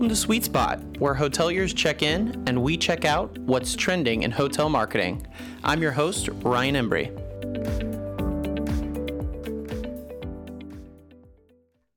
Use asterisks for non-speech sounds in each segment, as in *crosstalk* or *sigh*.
Welcome to Suite Spot, where hoteliers check in and we check out what's trending in hotel marketing. I'm your host, Ryan Embree.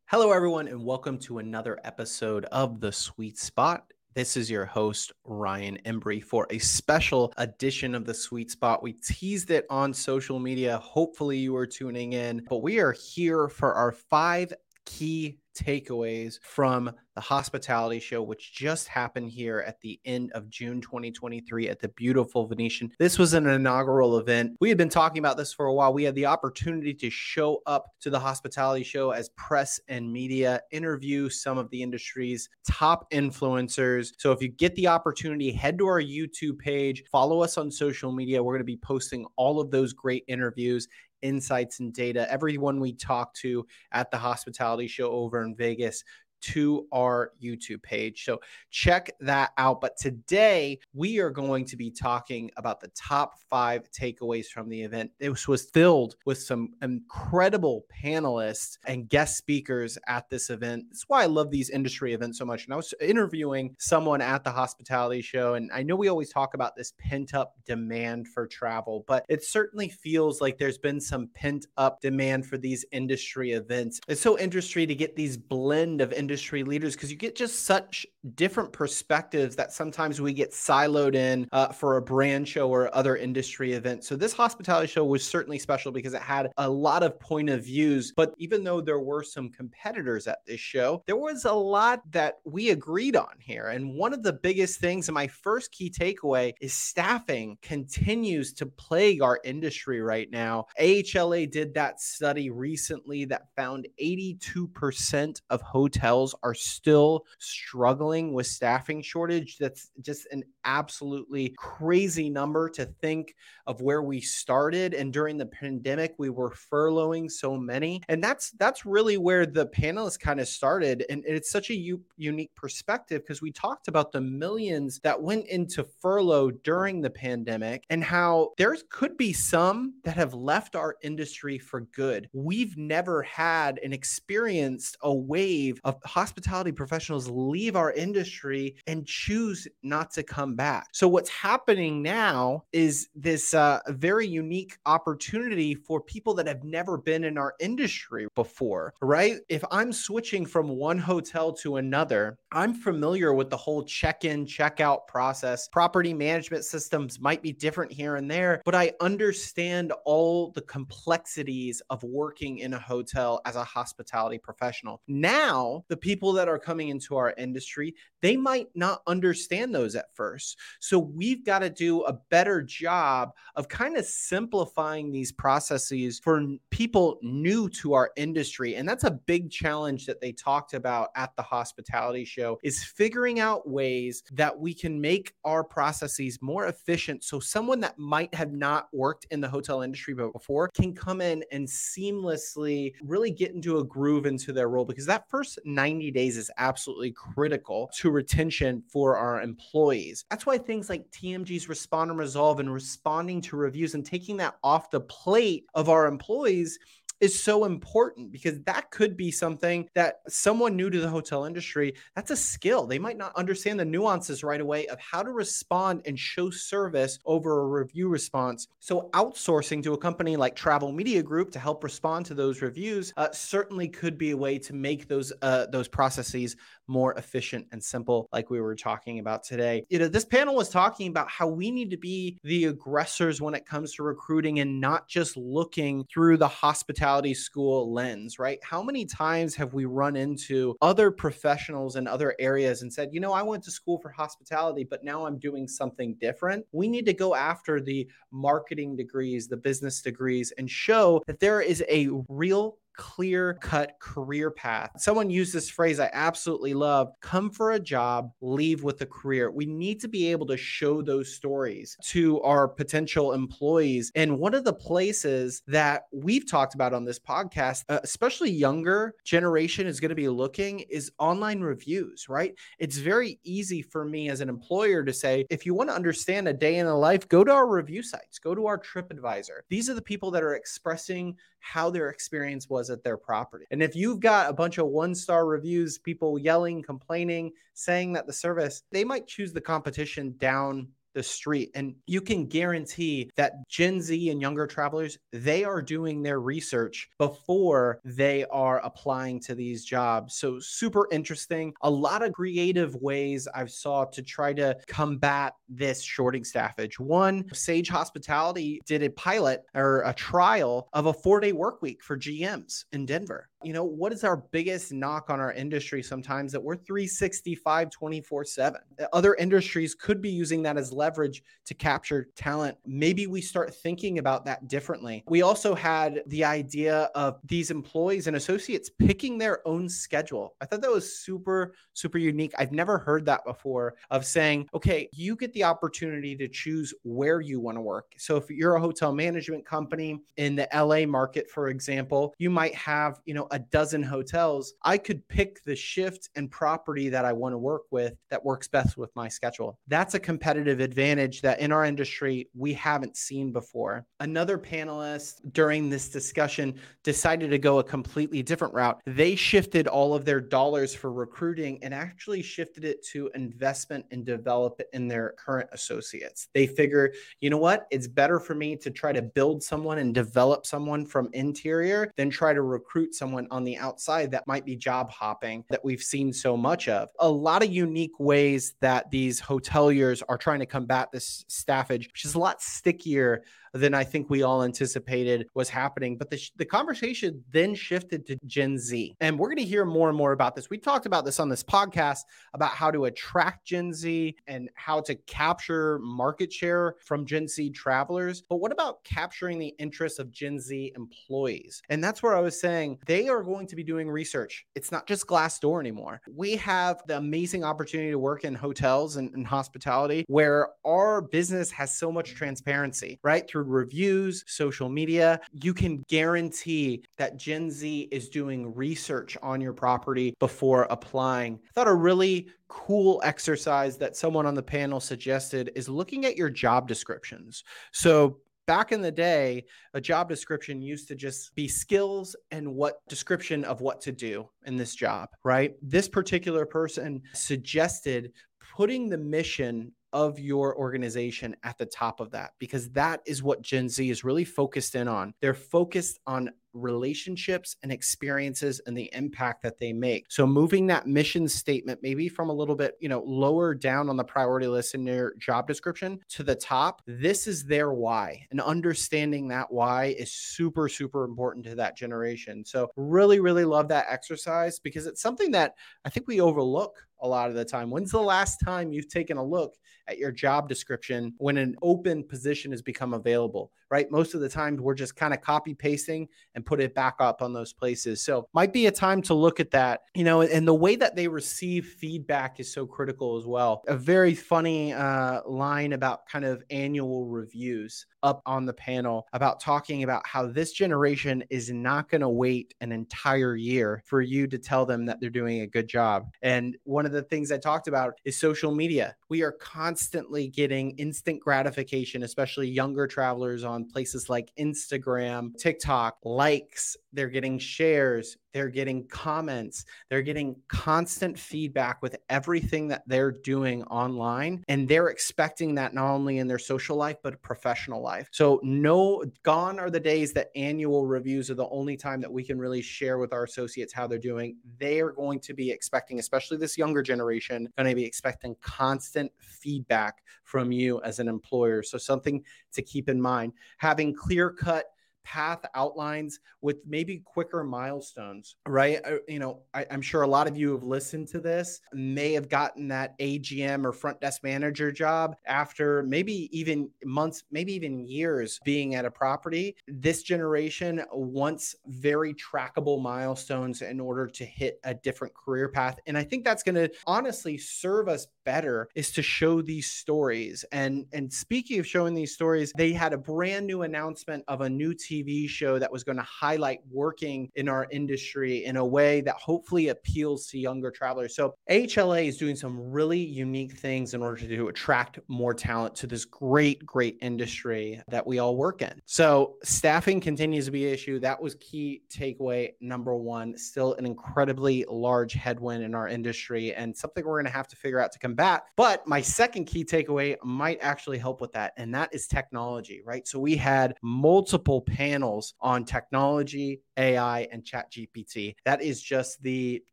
Hello, everyone, and welcome to another episode of The Suite Spot. This is your host, Ryan Embree, for a special edition of the Suite Spot. We teased it on social media. Hopefully, you are tuning in, but we are here for our five key takeaways from the hospitality show, which just happened here at the end of June 2023 at the beautiful Venetian. This was an inaugural event. We had been talking about this for a while. We had the opportunity to show up to the hospitality show as press and media, interview some of the industry's top influencers. So if you get the opportunity, head to our YouTube page, follow us on social media. We're going to be posting all of those great interviews insights and data. Everyone we talk to at the hospitality show over in Vegas to our YouTube page. So check that out. But today we are going to be talking about the top five takeaways from the event. This was filled with some incredible panelists and guest speakers at this event. That's why I love these industry events so much. And I was interviewing someone at the hospitality show, and I know we always talk about this pent up demand for travel, but it certainly feels like there's been some pent up demand for these industry events. It's so interesting to get these blend of industry industry leaders because you get just such different perspectives that sometimes we get siloed in uh, for a brand show or other industry event. So this hospitality show was certainly special because it had a lot of point of views. But even though there were some competitors at this show, there was a lot that we agreed on here. And one of the biggest things, and my first key takeaway, is staffing continues to plague our industry right now. AHLA did that study recently that found 82% of hotels are still struggling with staffing shortage. That's just an absolutely crazy number to think of where we started and during the pandemic we were furloughing so many. And that's that's really where the panelists kind of started and it's such a u- unique perspective because we talked about the millions that went into furlough during the pandemic and how there could be some that have left our industry for good. We've never had and experienced a wave of hospitality professionals leave our industry and choose not to come back. So, what's happening now is this uh, very unique opportunity for people that have never been in our industry before, right? If I'm switching from one hotel to another, I'm familiar with the whole check in, check out process. Property management systems might be different here and there, but I understand all the complexities of working in a hotel as a hospitality professional. Now, the people that are coming into our industry, they might not understand those at first. So we've got to do a better job of kind of simplifying these processes for people new to our industry. And that's a big challenge that they talked about at the hospitality show is figuring out ways that we can make our processes more efficient so someone that might have not worked in the hotel industry before can come in and seamlessly really get into a groove into their role because that first 90 90 days is absolutely critical to retention for our employees. That's why things like TMG's respond and resolve and responding to reviews and taking that off the plate of our employees is so important because that could be something that someone new to the hotel industry, that's a skill. They might not understand the nuances right away of how to respond and show service over a review response. So, outsourcing to a company like Travel Media Group to help respond to those reviews uh, certainly could be a way to make those uh, those processes more efficient and simple, like we were talking about today. You know, this panel was talking about how we need to be the aggressors when it comes to recruiting and not just looking through the hospitality school lens, right? How many times have we run into other professionals in other areas and said, you know, I went to school for hospitality, but now I'm doing something different? We need to go after the marketing degrees, the business degrees, and show that there is a real clear cut career path. Someone used this phrase I absolutely love come for a job, leave with a career. We need to be able to show those stories to our potential employees. And one of the places that we've talked about on this podcast, uh, especially younger generation is going to be looking is online reviews, right? It's very easy for me as an employer to say, if you want to understand a day in the life, go to our review sites, go to our TripAdvisor. These are the people that are expressing how their experience was was at their property. And if you've got a bunch of one star reviews, people yelling, complaining, saying that the service, they might choose the competition down the street. And you can guarantee that Gen Z and younger travelers, they are doing their research before they are applying to these jobs. So super interesting. A lot of creative ways I've saw to try to combat this shorting staffage. One, Sage Hospitality did a pilot or a trial of a four day work week for GMs in Denver you know, what is our biggest knock on our industry sometimes that we're 365 24 7? Other industries could be using that as leverage to capture talent. Maybe we start thinking about that differently. We also had the idea of these employees and associates picking their own schedule. I thought that was super, super unique. I've never heard that before of saying, okay, you get the opportunity to choose where you want to work. So if you're a hotel management company in the LA market, for example, you might have, you know, a dozen hotels, I could pick the shift and property that I want to work with that works best with my schedule. That's a competitive advantage that in our industry we haven't seen before. Another panelist during this discussion decided to go a completely different route. They shifted all of their dollars for recruiting and actually shifted it to investment and develop in their current associates. They figure, you know what? It's better for me to try to build someone and develop someone from interior than try to recruit someone on the outside that might be job hopping that we've seen so much of. A lot of unique ways that these hoteliers are trying to combat this staffage, which is a lot stickier than I think we all anticipated was happening. But the, the conversation then shifted to Gen Z. And we're going to hear more and more about this. We talked about this on this podcast about how to attract Gen Z and how to capture market share from Gen Z travelers. But what about capturing the interests of Gen Z employees? And that's where I was saying they are going to be doing research. It's not just Glassdoor anymore. We have the amazing opportunity to work in hotels and, and hospitality where our business has so much transparency, right? Through reviews, social media, you can guarantee that Gen Z is doing research on your property before applying. I thought a really cool exercise that someone on the panel suggested is looking at your job descriptions. So back in the day, a job description used to just be skills and what description of what to do in this job, right? This particular person suggested putting the mission of your organization at the top of that because that is what Gen Z is really focused in on. They're focused on relationships and experiences and the impact that they make. So moving that mission statement maybe from a little bit, you know, lower down on the priority list in your job description to the top, this is their why. And understanding that why is super super important to that generation. So really really love that exercise because it's something that I think we overlook a lot of the time. When's the last time you've taken a look at your job description when an open position has become available, right? Most of the time we're just kind of copy pasting and put it back up on those places. So might be a time to look at that, you know, and the way that they receive feedback is so critical as well. A very funny uh, line about kind of annual reviews up on the panel about talking about how this generation is not going to wait an entire year for you to tell them that they're doing a good job. And one of the things I talked about is social media. We are constantly getting instant gratification, especially younger travelers on places like Instagram, TikTok, likes, they're getting shares, they're getting comments, they're getting constant feedback with everything that they're doing online. And they're expecting that not only in their social life, but professional life. So, no, gone are the days that annual reviews are the only time that we can really share with our associates how they're doing. They are going to be expecting, especially this younger generation, going to be expecting constant feedback from you as an employer. So, something to keep in mind. Having clear cut path outlines with maybe quicker milestones, right? Uh, you know, I, am sure a lot of you have listened to this, may have gotten that AGM or front desk manager job after maybe even months, maybe even years being at a property. This generation wants very trackable milestones in order to hit a different career path. And I think that's going to honestly serve us better is to show these stories. And and speaking of showing these stories, they had a brand new announcement of a new team TV show that was going to highlight working in our industry in a way that hopefully appeals to younger travelers. So AHLA is doing some really unique things in order to attract more talent to this great, great industry that we all work in. So staffing continues to be an issue. That was key takeaway number one. Still an incredibly large headwind in our industry and something we're going to have to figure out to combat. But my second key takeaway might actually help with that, and that is technology, right? So we had multiple panels on technology, AI, and Chat GPT. That is just the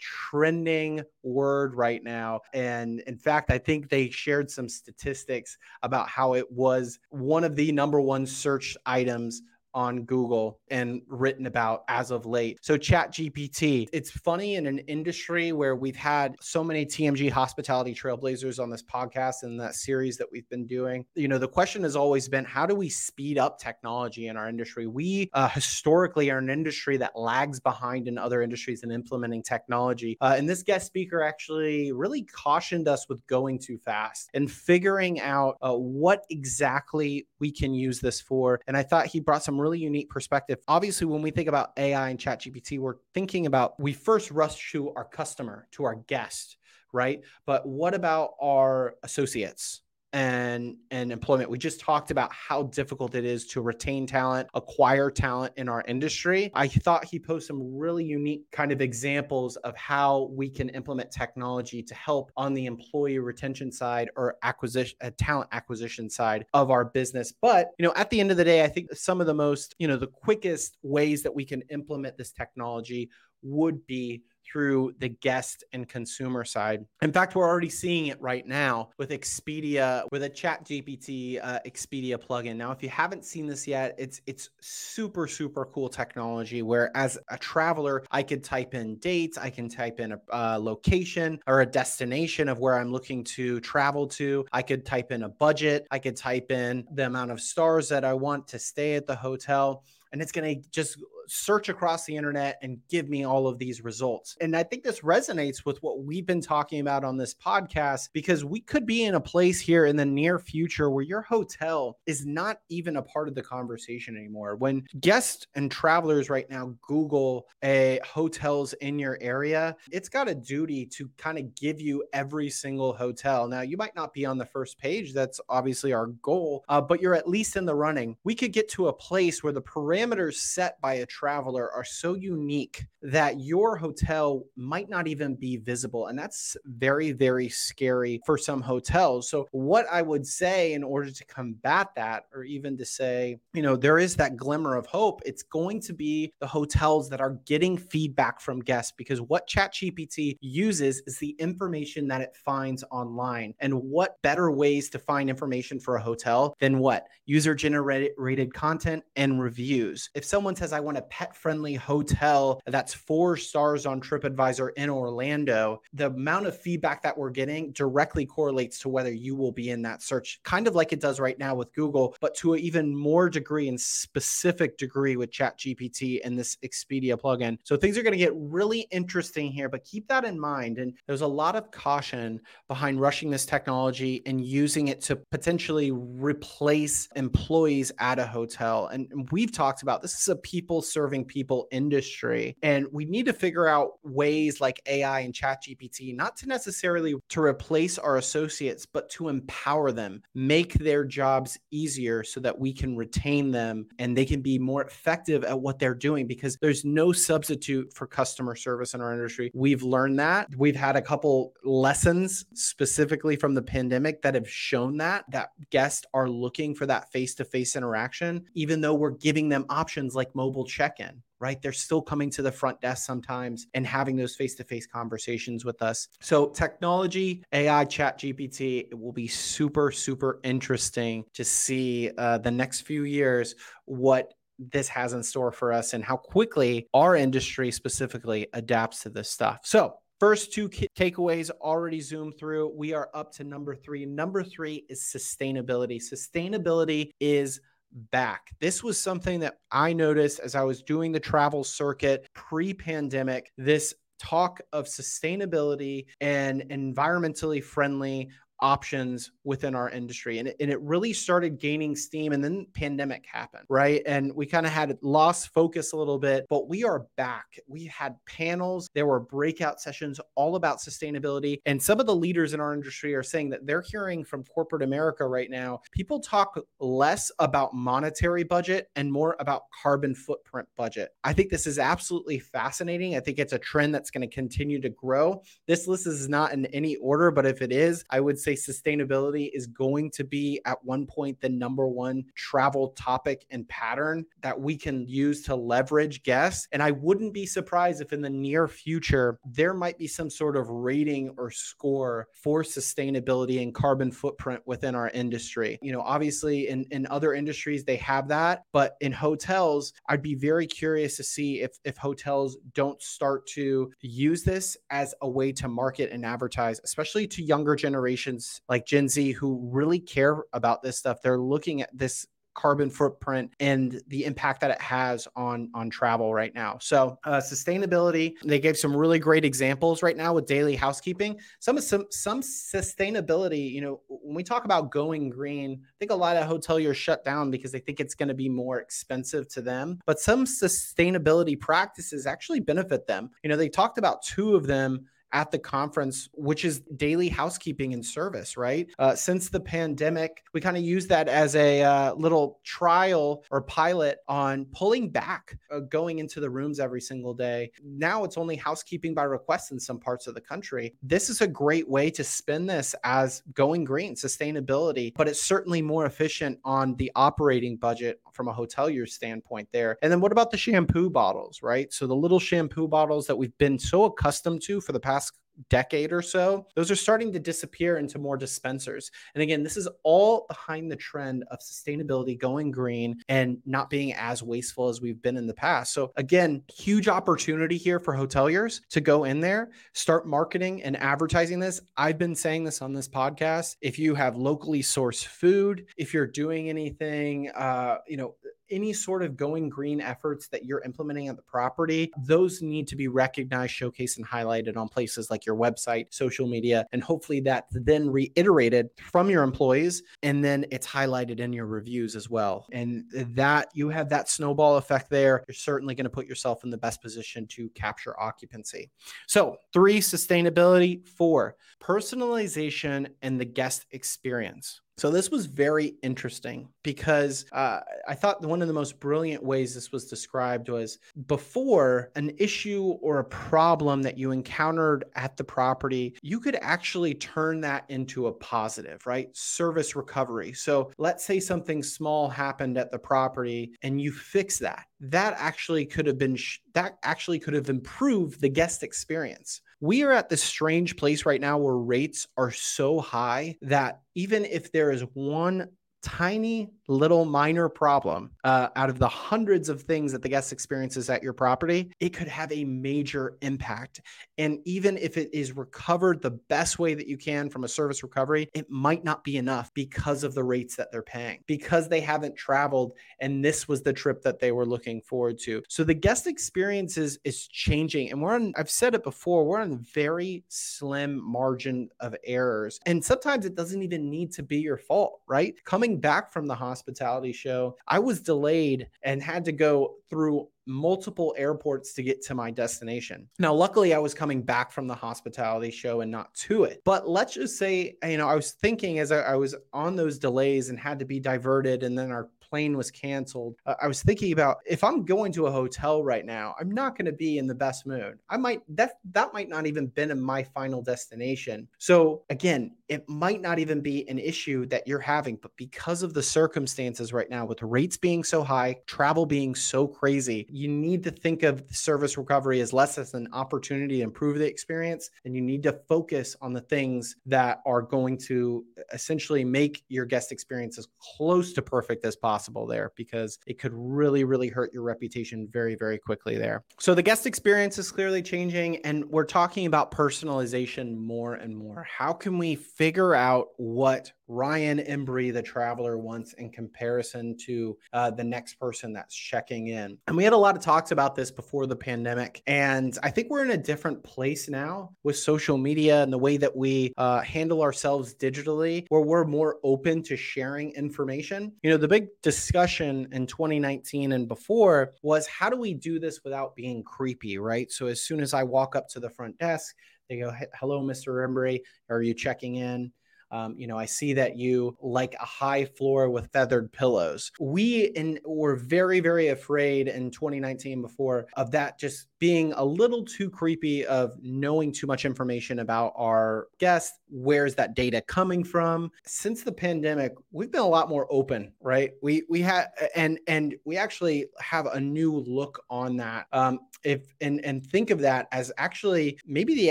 trending word right now. And in fact, I think they shared some statistics about how it was one of the number one search items on Google and written about as of late. So Chat GPT, it's funny in an industry where we've had so many TMG hospitality trailblazers on this podcast and that series that we've been doing. You know, the question has always been how do we speed up technology in our industry? We uh, historically are an industry that lags behind in other industries in implementing technology. Uh, and this guest speaker actually really cautioned us with going too fast and figuring out uh, what exactly we can use this for. And I thought he brought some really unique perspective. Obviously, when we think about AI and ChatGPT, we're thinking about we first rush to our customer, to our guest, right? But what about our associates? And and employment. We just talked about how difficult it is to retain talent, acquire talent in our industry. I thought he posed some really unique kind of examples of how we can implement technology to help on the employee retention side or acquisition uh, talent acquisition side of our business. But, you know, at the end of the day, I think some of the most, you know, the quickest ways that we can implement this technology would be through the guest and consumer side. In fact, we're already seeing it right now with Expedia, with a Chat GPT uh, Expedia plugin. Now, if you haven't seen this yet, it's it's super super cool technology. Where as a traveler, I could type in dates, I can type in a, a location or a destination of where I'm looking to travel to. I could type in a budget. I could type in the amount of stars that I want to stay at the hotel and it's going to just search across the internet and give me all of these results. And I think this resonates with what we've been talking about on this podcast because we could be in a place here in the near future where your hotel is not even a part of the conversation anymore. When guests and travelers right now Google a hotels in your area, it's got a duty to kind of give you every single hotel. Now, you might not be on the first page. That's obviously our goal, uh, but you're at least in the running. We could get to a place where the parameters set by a traveler are so unique that your hotel might not even be visible. And that's very, very scary for some hotels. So, what I would say in order to combat that, or even to say, you know, there is that glimmer of hope, it's going to be the hotels that are getting feedback from guests because what ChatGPT uses is the information that it finds online. And what better ways to find information for a hotel than what? User generated content and reviews. If someone says, I want a pet friendly hotel that's four stars on TripAdvisor in Orlando, the amount of feedback that we're getting directly correlates to whether you will be in that search, kind of like it does right now with Google, but to an even more degree and specific degree with ChatGPT and this Expedia plugin. So things are going to get really interesting here, but keep that in mind. And there's a lot of caution behind rushing this technology and using it to potentially replace employees at a hotel. And we've talked about this is a people serving people industry. And we need to figure out ways like AI and ChatGPT, not to necessarily to replace our associates, but to empower them, make their jobs easier so that we can retain them and they can be more effective at what they're doing because there's no substitute for customer service in our industry. We've learned that. We've had a couple lessons specifically from the pandemic that have shown that that guests are looking for that face-to-face interaction even though we're giving them options like mobile check-in right? They're still coming to the front desk sometimes and having those face to face conversations with us. So, technology, AI, Chat GPT, it will be super, super interesting to see uh, the next few years what this has in store for us and how quickly our industry specifically adapts to this stuff. So, First two takeaways already zoomed through. We are up to number three. Number three is sustainability. Sustainability is back. This was something that I noticed as I was doing the travel circuit pre pandemic. This talk of sustainability and environmentally friendly options within our industry and it, and it really started gaining steam and then pandemic happened right? And we kind of had lost focus a little bit but we are back. We had panels there were breakout sessions all about sustainability and some of the leaders in our industry are saying that they're hearing from corporate america right now people talk less about monetary budget and more about carbon footprint budget. I think this is absolutely fascinating. I think it's a trend that's going to continue to grow. This list is not in any order but if it is i would say sustainability is going to be at one point the number one travel topic and pattern that we can use to leverage guests. And I wouldn't be surprised if in the near future there might be some sort of rating or score for sustainability and carbon footprint within our industry. You know, obviously in, in other industries they have that, but in hotels, I'd be very curious to see if if hotels don't start to use this as a way to market and advertise, especially to younger generations like Gen Z who really care about this stuff. They're looking at this carbon footprint and the impact that it has on on travel right now. So uh, sustainability, they gave some really great examples right now with daily housekeeping. Some some some sustainability. You know, when we talk about going green, I think a lot of hoteliers shut down because they think it's going to be more expensive to them. But some sustainability practices actually benefit them. You know, they talked about two of them at the conference, which is daily housekeeping and service, right? Uh, since the pandemic, we kind of use that as a uh, little trial or pilot on pulling back, uh, going into the rooms every single day. Now it's only housekeeping by request in some parts of the country. This is a great way to spin this as going green, sustainability, but it's certainly more efficient on the operating budget from a hotelier standpoint there. And then what about the shampoo bottles, right? So the little shampoo bottles that we've been so accustomed to for the past decade or so, those are starting to disappear into more dispensers. And again, this is all behind the trend of sustainability going green and not being as wasteful as we've been in the past. So again, huge opportunity here for hoteliers to go in there, start marketing and advertising this. I've been saying this on this podcast. If you have locally sourced food, if you're doing anything, uh, you know, any sort of going green efforts that you're implementing at the property, those need to be recognized, showcased, and highlighted on places like your website, social media, and hopefully that's then reiterated from your employees and then it's highlighted in your reviews as well. And that you have that snowball effect there, you're certainly going to put yourself in the best position to capture occupancy. So, three, sustainability, four, personalization and the guest experience. So this was very interesting because uh, I thought one of the most brilliant ways this was described was before an issue or a problem that you encountered at the property, you could actually turn that into a positive, right? Service recovery. So let's say something small happened at the property and you fix that. That actually could have been that actually could have improved the guest experience. We are at this strange place right now where rates are so high that even if there is one tiny little minor problem uh, out of the hundreds of things that the guest experiences at your property, it could have a major impact. And even if it is recovered the best way that you can from a service recovery, it might not be enough because of the rates that they're paying, because they haven't traveled and this was the trip that they were looking forward to. So the guest experience is, is changing. And we're on, I've said it before, we're on very slim margin of errors. And sometimes it doesn't even need to be your fault, right? Coming back from the hospitality show, I was delayed and had to go through multiple airports to get to my destination. Now, luckily, I was coming back from the hospitality show and not to it. But let's just say, you know, I was thinking as I, I was on those delays and had to be diverted, and then our plane was canceled, uh, I was thinking about if I'm going to a hotel right now, I'm not going to be in the best mood. I might that that might not even been in my final destination. So again, it might not even be an issue that you're having, but because of the circumstances right now, with rates being so high, travel being so crazy, you need to think of service recovery as less as an opportunity to improve the experience, and you need to focus on the things that are going to essentially make your guest experience as close to perfect as possible possible there because it could really, really hurt your reputation very, very quickly there. So the guest experience is clearly changing, and we're talking about personalization more and more. How can we figure out what Ryan Embree, the traveler, once in comparison to uh, the next person that's checking in. And we had a lot of talks about this before the pandemic. And I think we're in a different place now with social media and the way that we uh, handle ourselves digitally, where we're more open to sharing information. You know, the big discussion in 2019 and before was how do we do this without being creepy, right? So as soon as I walk up to the front desk, they go, "Hello, Mr. Embree. Are you checking in?" Um, you know, I see that you like a high floor with feathered pillows. We in, were very, very afraid in 2019 before of that just being a little too creepy of knowing too much information about our guests. Where's that data coming from? Since the pandemic, we've been a lot more open, right? We we had and and we actually have a new look on that. Um, if and and think of that as actually maybe the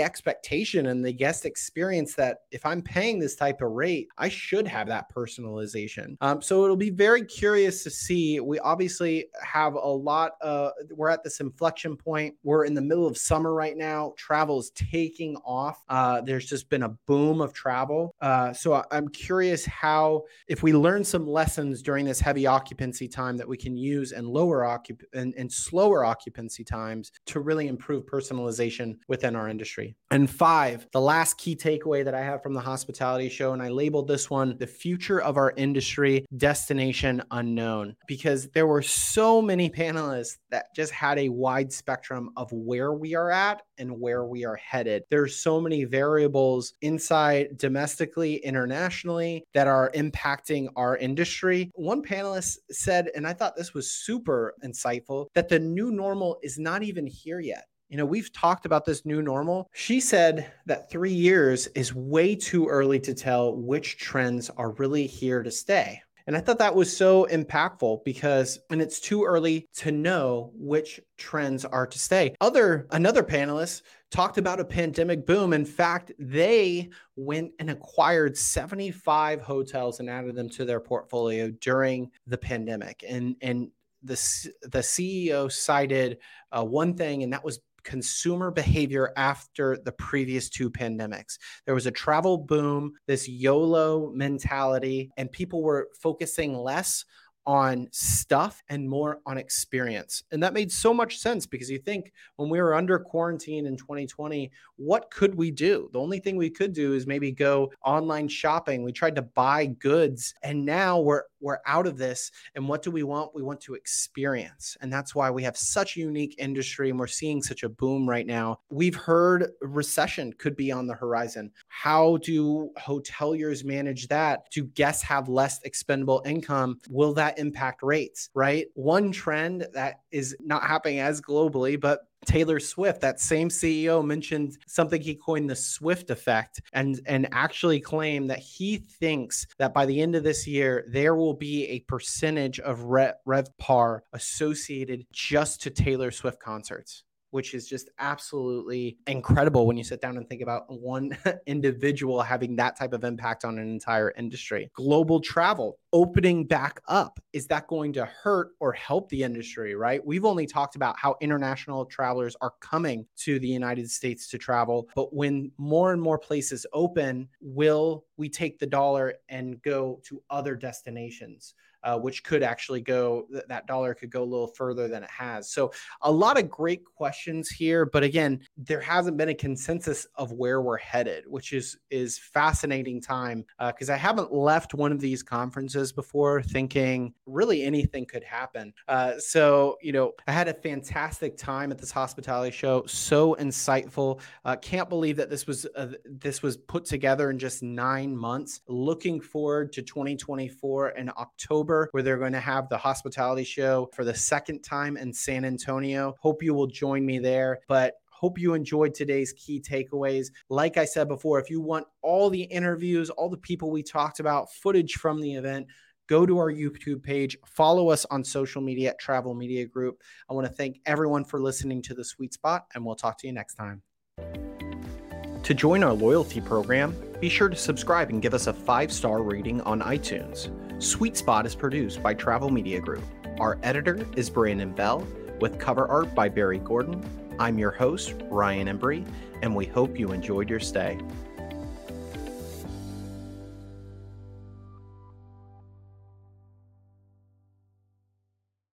expectation and the guest experience that if I'm paying this type of rate, I should have that personalization. Um, so it'll be very curious to see. We obviously have a lot. Uh, we're at this inflection point we're in the middle of summer right now. Travel is taking off. Uh, there's just been a boom of travel. Uh, so I'm curious how, if we learn some lessons during this heavy occupancy time that we can use and lower occup and, and slower occupancy times to really improve personalization within our industry. And five, the last key takeaway that I have from the hospitality show, and I labeled this one the future of our industry, destination unknown, because there were so many panelists that just had a wide spectrum of where we are at and where we are headed. There's so many variables inside domestically, internationally that are impacting our industry. One panelist said, and I thought this was super insightful, that the new normal is not even here yet. You know, we've talked about this new normal. She said that three years is way too early to tell which trends are really here to stay. And I thought that was so impactful because and it's too early to know which trends are to stay. Other another panelist talked about a pandemic boom. In fact, they went and acquired 75 hotels and added them to their portfolio during the pandemic. And and the the CEO cited uh, one thing, and that was consumer behavior after the previous two pandemics. There was a travel boom, this YOLO mentality, and people were focusing less on stuff and more on experience. And that made so much sense because you think when we were under quarantine in 2020, what could we do? The only thing we could do is maybe go online shopping. We tried to buy goods and now we're we're out of this and what do we want? We want to experience. And that's why we have such a unique industry and we're seeing such a boom right now. We've heard recession could be on the horizon. How do hoteliers manage that? Do guests have less expendable income? Will that impact rates, right? One trend that is not happening as globally, but Taylor Swift, that same CEO mentioned something he coined the Swift effect and and actually claimed that he thinks that by the end of this year there will be a percentage of Rev, RevPAR associated just to Taylor Swift concerts which is just absolutely incredible when you sit down and think about one *laughs* individual having that type of impact on an entire industry. Global travel opening back up, is that going to hurt or help the industry, right? We've only talked about how international travelers are coming to the United States to travel, but when more and more places open, will we take the dollar and go to other destinations? Uh, which could actually go, th- that dollar could go a little further than it has. So, a lot of great questions here. But again, there hasn't been a consensus of where we're headed, which is, is fascinating time because uh, I haven't left one of these conferences before thinking really anything could happen. Uh, so, you know, I had a fantastic time at this hospitality show, so insightful. Uh, can't believe that this was uh, this was put together in just nine months. Looking forward to 2024 in October October, where they're going to have the hospitality show for the second time in San Antonio. Hope you will join me there. But Hope you enjoyed today's key takeaways. Like I said before, if you want all the interviews, all the people we talked about, footage from the event, go to our YouTube page, follow us on social media at Travel Media Group. I want to thank everyone for listening to the Suite Spot, and we'll talk to you next time. To join our loyalty program, be sure to subscribe and give us a five star rating on iTunes. Suite Spot is produced by Travel Media Group. Our editor is Brandon Bell, with cover art by Barry Gordon. I'm your host, Ryan Embree, and we hope you enjoyed your stay.